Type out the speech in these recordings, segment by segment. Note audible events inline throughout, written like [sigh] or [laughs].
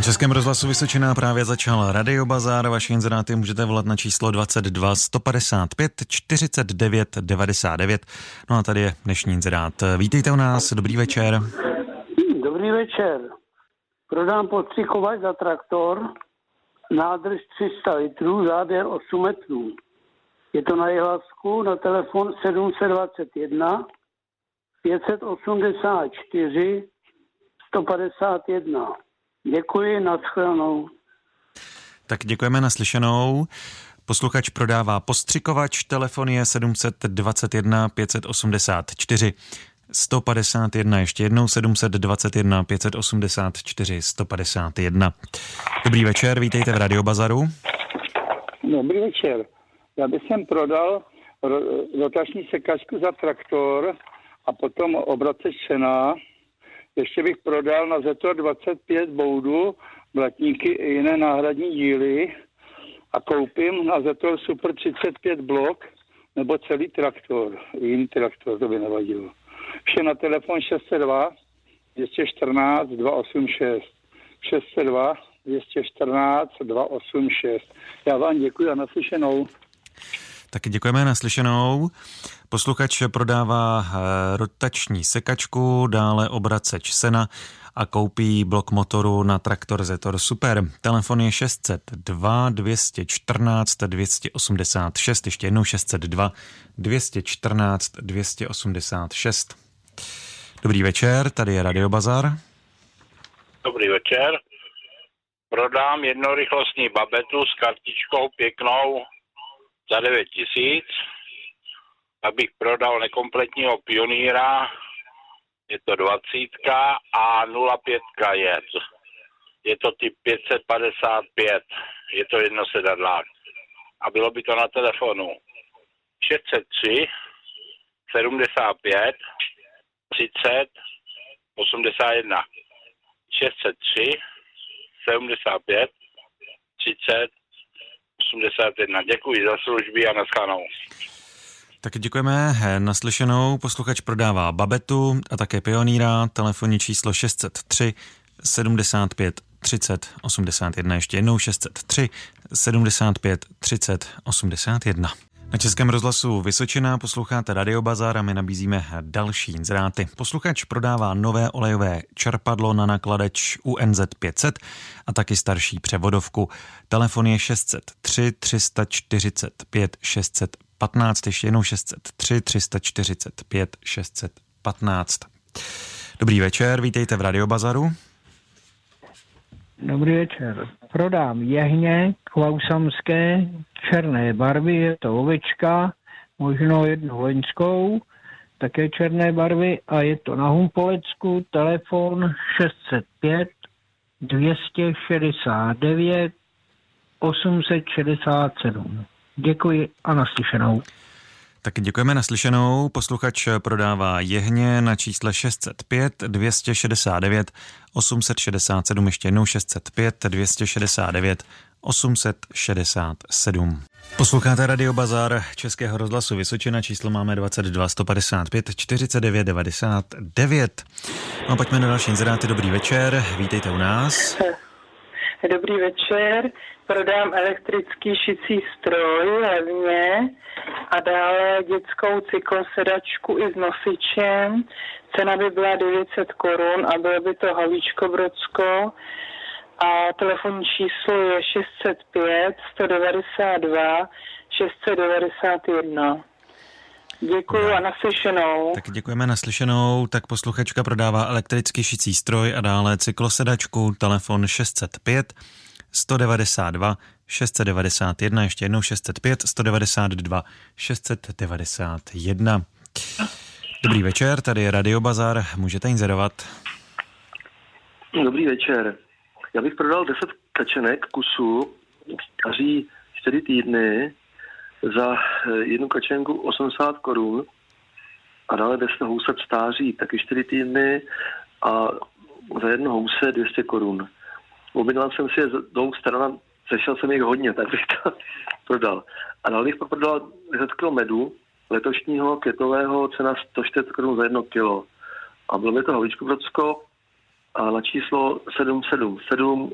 Na Českém rozhlasu Vysočená právě začal Radio Bazar. Vaše inzeráty můžete volat na číslo 22 155 49 99. No a tady je dnešní inzerát. Vítejte u nás, dobrý večer. Dobrý večer. Prodám podstřikovač za traktor, nádrž 300 litrů, záběr 8 metrů. Je to na Jihlavsku na telefon 721 584 151. Děkuji, nashledanou. Tak děkujeme naslyšenou. Posluchač prodává postřikovač, telefon je 721 584 151, ještě jednou 721 584 151. Dobrý večer, vítejte v Radio Bazaru. Dobrý večer. Já bych sem prodal rotační sekačku za traktor a potom obrace šená ještě bych prodal na Zetor 25 boudu, blatníky i jiné náhradní díly a koupím na Zetor Super 35 blok nebo celý traktor, jiný traktor, to by nevadilo. Vše na telefon 602 214 286. 602 214 286. Já vám děkuji a naslyšenou. Taky děkujeme naslyšenou. Posluchač prodává eh, rotační sekačku, dále obraceč sena a koupí blok motoru na traktor Zetor Super. Telefon je 602 214 286, ještě jednou 602 214 286. Dobrý večer, tady je Radio Bazar. Dobrý večer. Prodám jednorychlostní babetu s kartičkou pěknou za 9 tisíc abych prodal nekompletního pioníra, je to 20 a 05 je. Je to typ 555, je to jedno sedadlák. A bylo by to na telefonu 603 75 30 81. 603 75 30 81. Děkuji za služby a naschledanou. Tak děkujeme. Naslyšenou posluchač prodává babetu a také pioníra. Telefonní číslo 603 75 30 81. Ještě jednou 603 75 30 81. Na Českém rozhlasu Vysočina posloucháte Radio Bazar a my nabízíme další inzeráty. Posluchač prodává nové olejové čerpadlo na nakladeč UNZ 500 a taky starší převodovku. Telefon je 603 345 600 15, ještě jednou 603 345 615. Dobrý večer, vítejte v Radiobazaru. Dobrý večer. Prodám jehně klausamské černé barvy, je to ovečka, možno jednu loňskou, také černé barvy a je to na Humpolecku, telefon 605 269 867. Děkuji a naslyšenou. Tak děkujeme naslyšenou. Posluchač prodává jehně na čísle 605 269 867, ještě jednou 605 269 867. Posloucháte Radio Bazar Českého rozhlasu Vysočina, číslo máme 22 155 49 99. No pojďme na další inzeráty, dobrý večer, vítejte u nás. Dobrý večer, prodám elektrický šicí stroj levně a dále dětskou cyklosedačku i s nosičem. Cena by byla 900 korun a bylo by to Havíčko Brodsko a telefonní číslo je 605 192 691. Děkuji a naslyšenou. Tak děkujeme naslyšenou. Tak posluchačka prodává elektrický šicí stroj a dále cyklosedačku, telefon 605 192 691, ještě jednou 605 192 691. Dobrý večer, tady je Radio Bazar, můžete inzerovat. Dobrý večer. Já bych prodal 10 kačenek kusů, staří 4 týdny, za eh, jednu kačenku 80 korun a dále 10 housat stáří taky 4 týdny a za jedno house 200 korun. Objednal jsem si je z dvou stran, sešel jsem jich hodně, tak bych to [laughs] prodal. A dál bych prodal 10 kg medu, letošního květového cena 140 korun za jedno kilo. A bylo by to Havlíčko Brodsko a na číslo 777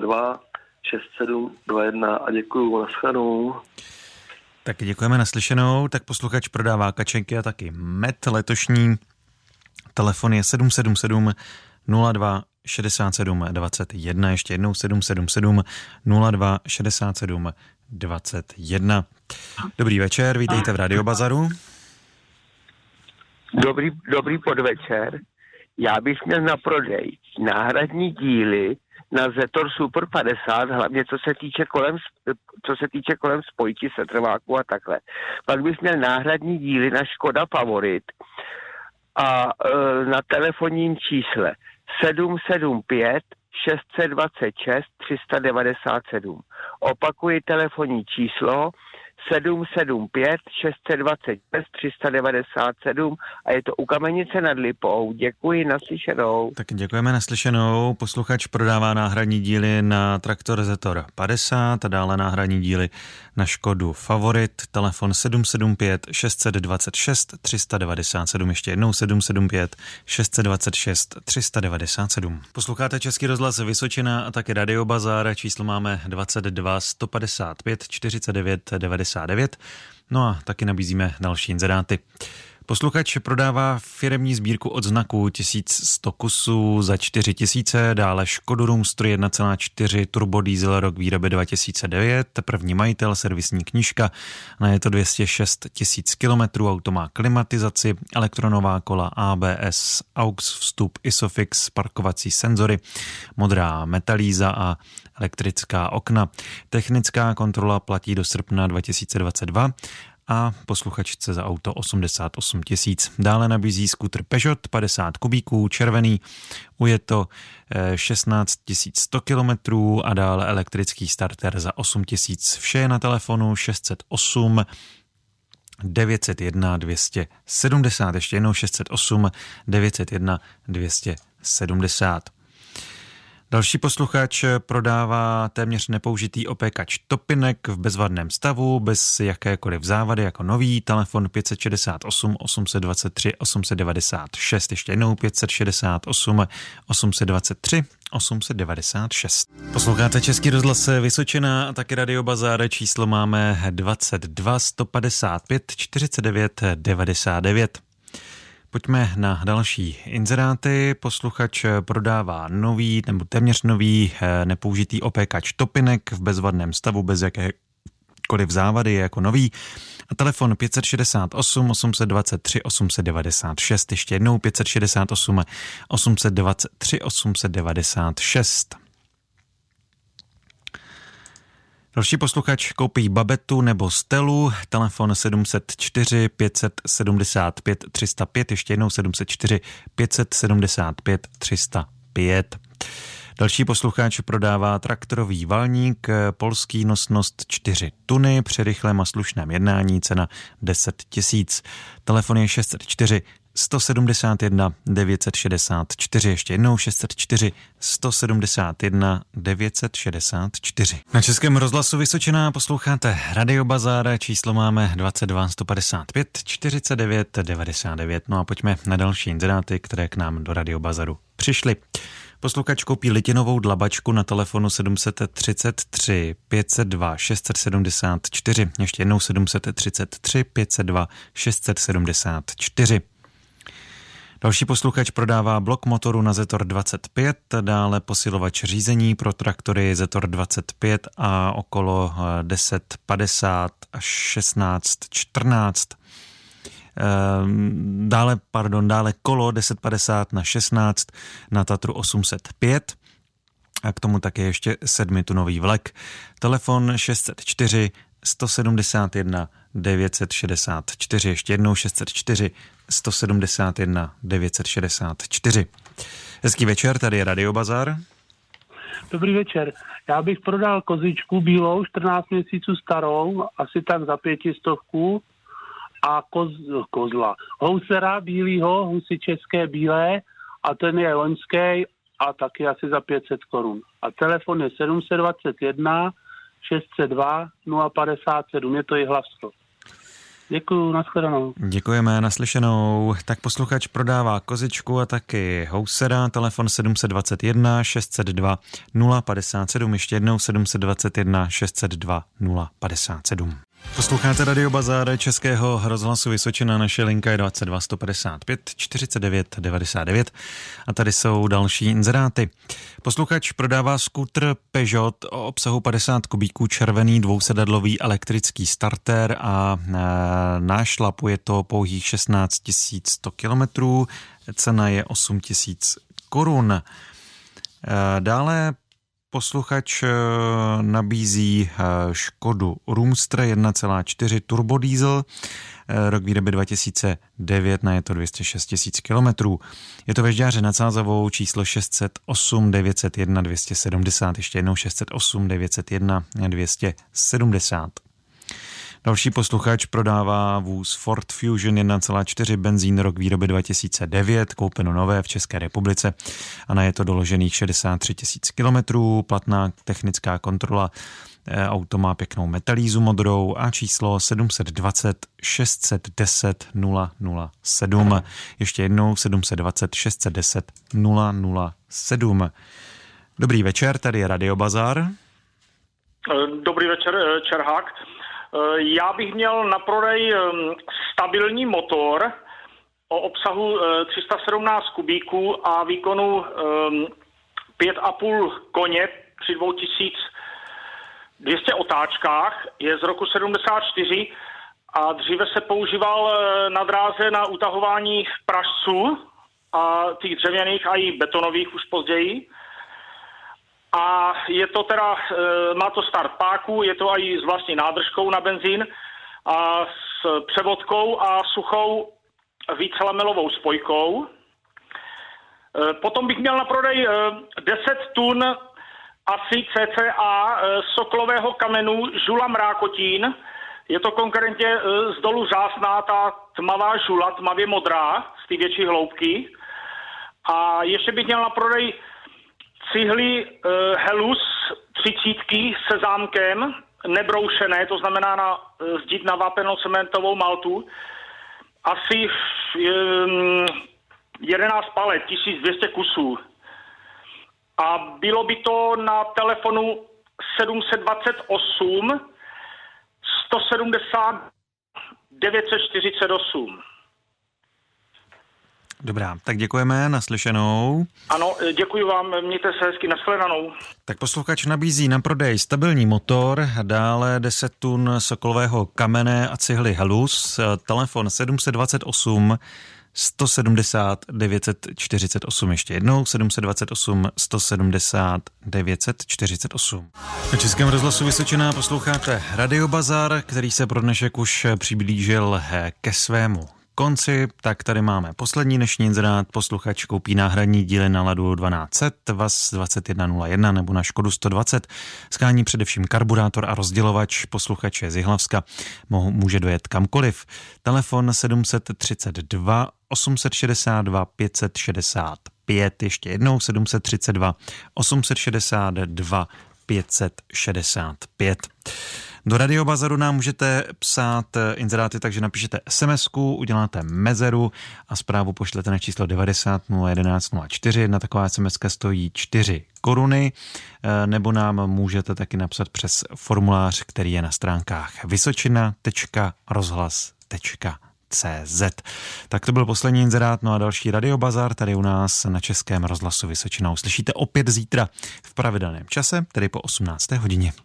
02 6721 a děkuju, nashledanou. Tak děkujeme naslyšenou, tak posluchač prodává kačenky a taky met. Letošní telefon je 777 02 67 21, ještě jednou 777 02 67 21. Dobrý večer, vítejte v Radio Bazaru. Dobrý, dobrý podvečer. Já bych měl na prodej náhradní díly na Zetor Super 50, hlavně co se týče kolem, co se týče kolem spojky setrváku a takhle. Pak bych měl náhradní díly na Škoda Favorit a e, na telefonním čísle 775 626 397. Opakuji telefonní číslo 775 626 397 a je to u Kamenice nad Lipou. Děkuji, naslyšenou. Tak děkujeme naslyšenou. Posluchač prodává náhradní díly na traktor Zetor 50 a dále náhradní díly na Škodu Favorit. Telefon 775 626 397. Ještě jednou 775 626 397. Posloucháte Český rozhlas Vysočina a také Radio Bazar. Číslo máme 22 155 49 99. No a taky nabízíme další inzeráty. Posluchač prodává firemní sbírku od znaku 1100 kusů za 4000, dále Škodu Roomster 1,4 turbo diesel rok výroby 2009, první majitel, servisní knížka, na je to 206 tisíc kilometrů, auto má klimatizaci, elektronová kola, ABS, AUX vstup, ISOFIX, parkovací senzory, modrá metalíza a elektrická okna. Technická kontrola platí do srpna 2022 a posluchačce za auto 88 tisíc. Dále nabízí skuter Peugeot 50 kubíků, červený, uje to 16 100 kilometrů a dále elektrický starter za 8 tisíc. Vše je na telefonu 608 901 270, ještě jednou 608 901 270. Další posluchač prodává téměř nepoužitý opékač Topinek v bezvadném stavu, bez jakékoliv závady jako nový, telefon 568 823 896, ještě jednou 568 823 896. Posloucháte Český rozhlas Vysočina a taky Radio Bazár. Číslo máme 22 155 49 99. Pojďme na další inzeráty. Posluchač prodává nový nebo téměř nový eh, nepoužitý opékač topinek v bezvadném stavu bez jakékoliv závady je jako nový. A telefon 568 823 896, ještě jednou 568 823 896. Další posluchač koupí babetu nebo stelu, telefon 704 575 305, ještě jednou 704 575 305. Další posluchač prodává traktorový valník, polský nosnost 4 tuny, při rychlém a slušném jednání cena 10 tisíc. Telefon je 604 171 964, ještě jednou 604 171 964. Na Českém rozhlasu Vysočená posloucháte Radio Bazar, číslo máme 22 155 49 99. No a pojďme na další inzeráty, které k nám do Radio Bazaru přišly. Posluchač koupí litinovou dlabačku na telefonu 733 502 674, ještě jednou 733 502 674. Další posluchač prodává blok motoru na Zetor 25, dále posilovač řízení pro traktory Zetor 25 a okolo 1050 eh, až 1614. Ehm, dále, pardon, dále kolo 1050 na 16 na Tatru 805 a k tomu také ještě sedmitunový vlek. Telefon 604 171 964, ještě jednou 604 171 964. Hezký večer, tady je Radio Bazar. Dobrý večer. Já bych prodal kozičku bílou, 14 měsíců starou, asi tak za pětistovku a koz, kozla. Housera bílýho, husy české bílé a ten je loňský a taky asi za 500 korun. A telefon je 721 602 057, je to i hlavstvo. Děkuji, nashledanou. Děkujeme, naslyšenou. Tak posluchač prodává kozičku a taky housera, telefon 721 602 057, ještě jednou 721 602 057. Posloucháte Radio Bazár Českého rozhlasu Vysočina, naše linka je 22 155 49 99 a tady jsou další inzeráty. Posluchač prodává skútr Peugeot o obsahu 50 kubíků červený dvousedadlový elektrický starter a e, nášlapu je to pouhých 16 100 kilometrů, cena je 8 000 korun. E, dále posluchač eh, nabízí eh, Škodu Roomster 1,4 turbodiesel, eh, rok výroby 2009, na je to 206 tisíc kilometrů. Je to vežďáře nad Sázavou číslo 608 901 270, ještě jednou 608 901 270. Další posluchač prodává vůz Ford Fusion 1,4 benzín rok výroby 2009, koupeno nové v České republice a na je to doložených 63 tisíc kilometrů, platná technická kontrola eh, Auto má pěknou metalízu modrou a číslo 720 610 007. Ještě jednou 720 610 007. Dobrý večer, tady je Radio Bazar. Dobrý večer, eh, Čerhák. Eh, já bych měl na prodej stabilní motor o obsahu 317 eh, kubíků a výkonu 5,5 ehm, koně při 2200 otáčkách. Je z roku 74 a dříve se používal eh, na dráze na utahování pražců a těch dřevěných a i betonových už později a je to teda, e, má to start páku, je to i s vlastní nádržkou na benzín a s převodkou a suchou vícelamelovou spojkou. E, potom bych měl na prodej 10 e, tun asi CCA soklového kamenu Žula Mrákotín. Je to konkrétně z dolu Zásná, ta tmavá žula, tmavě modrá, z té větší hloubky. A ještě bych měl na prodej cihly uh, Helus třicítky se zámkem, nebroušené, to znamená na uh, zdít na vápeno-cementovou maltu, asi um, 11 palet, 1200 kusů. A bylo by to na telefonu 728 170 948. Dobrá, tak děkujeme, naslyšenou. Ano, děkuji vám, mějte se hezky, nashledanou. Tak posluchač nabízí na prodej stabilní motor, dále 10 tun sokolového kamene a cihly Helus, telefon 728 170 948, ještě jednou 728 170 948. Na Českém rozhlasu Vysočená posloucháte Radio Bazar, který se pro dnešek už přiblížil ke svému konci, tak tady máme poslední dnešní inzerát. Posluchač koupí náhradní díly na Ladu 1200, VAS 2101 nebo na Škodu 120. Skání především karburátor a rozdělovač. Posluchač je z Jihlavska. Může dojet kamkoliv. Telefon 732 862 565. Ještě jednou 732 862 565. Do radiobazaru nám můžete psát eh, inzeráty, takže napíšete sms uděláte mezeru a zprávu pošlete na číslo 90 011 04. Jedna taková sms stojí 4 koruny, eh, nebo nám můžete taky napsat přes formulář, který je na stránkách vysočina.rozhlas.cz. CZ. Tak to byl poslední inzerát, no a další radiobazar tady u nás na Českém rozhlasu Vysočinou. Slyšíte opět zítra v pravidelném čase, tedy po 18. hodině.